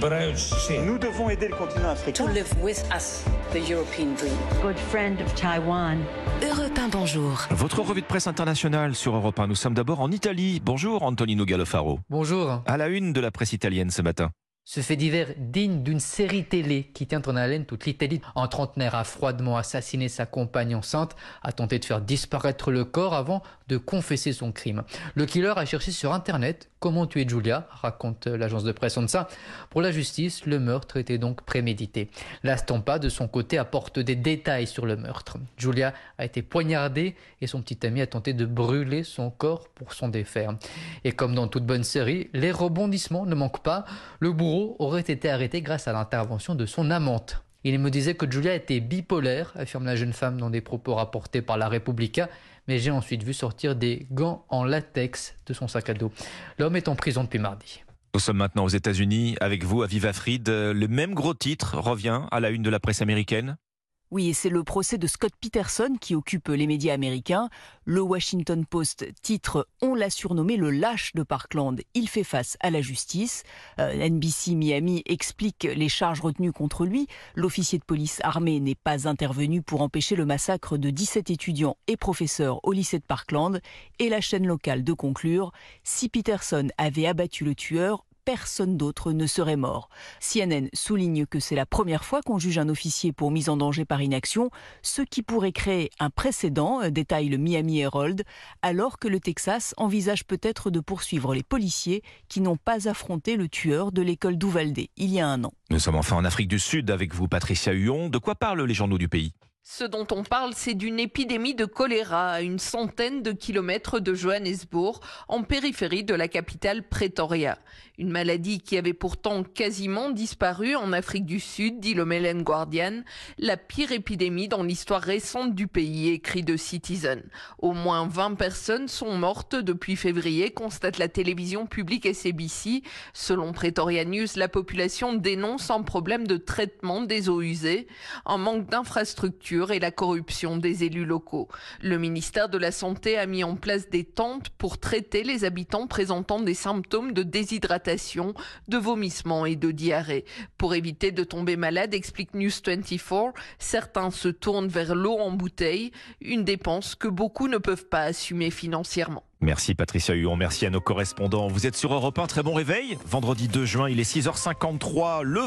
Nous devons aider le continent africain. To live with us the European dream. Good friend of Taiwan. Europe 1, bonjour. Votre revue de presse internationale sur Europe 1. Nous sommes d'abord en Italie. Bonjour Antonino Gallofaro. Bonjour. À la une de la presse italienne ce matin. Ce fait divers digne d'une série télé qui tient en haleine toute l'Italie. Un trentenaire a froidement assassiné sa compagne enceinte, a tenté de faire disparaître le corps avant de confesser son crime. Le killer a cherché sur Internet comment tuer Giulia, raconte l'agence de presse ça. Pour la justice, le meurtre était donc prémédité. La Stampa, de son côté, apporte des détails sur le meurtre. Giulia a été poignardée et son petit ami a tenté de brûler son corps pour s'en défaire. Et comme dans toute bonne série, les rebondissements ne manquent pas. Le bourreau aurait été arrêté grâce à l'intervention de son amante. Il me disait que Julia était bipolaire, affirme la jeune femme dans des propos rapportés par la Repubblica, mais j'ai ensuite vu sortir des gants en latex de son sac à dos. L'homme est en prison depuis mardi. Nous sommes maintenant aux États-Unis avec vous, Aviva Fried. Le même gros titre revient à la une de la presse américaine. Oui, c'est le procès de Scott Peterson qui occupe les médias américains. Le Washington Post titre On l'a surnommé le lâche de Parkland. Il fait face à la justice. Euh, NBC Miami explique les charges retenues contre lui. L'officier de police armé n'est pas intervenu pour empêcher le massacre de 17 étudiants et professeurs au lycée de Parkland. Et la chaîne locale de conclure si Peterson avait abattu le tueur, personne d'autre ne serait mort. CNN souligne que c'est la première fois qu'on juge un officier pour mise en danger par inaction, ce qui pourrait créer un précédent, euh, détaille le Miami Herald, alors que le Texas envisage peut-être de poursuivre les policiers qui n'ont pas affronté le tueur de l'école d'Uvalde il y a un an. Nous sommes enfin en Afrique du Sud avec vous, Patricia Huon. De quoi parlent les journaux du pays? Ce dont on parle, c'est d'une épidémie de choléra à une centaine de kilomètres de Johannesburg, en périphérie de la capitale Pretoria. Une maladie qui avait pourtant quasiment disparu en Afrique du Sud, dit le Melen Guardian, la pire épidémie dans l'histoire récente du pays, écrit de Citizen. Au moins 20 personnes sont mortes depuis février, constate la télévision publique SABC. Selon Pretoria News, la population dénonce un problème de traitement des eaux usées, un manque d'infrastructures et la corruption des élus locaux. Le ministère de la Santé a mis en place des tentes pour traiter les habitants présentant des symptômes de déshydratation, de vomissement et de diarrhée. Pour éviter de tomber malade, explique News 24, certains se tournent vers l'eau en bouteille, une dépense que beaucoup ne peuvent pas assumer financièrement. Merci Patricia Huon, merci à nos correspondants. Vous êtes sur Europe 1, très bon réveil. Vendredi 2 juin, il est 6h53. Le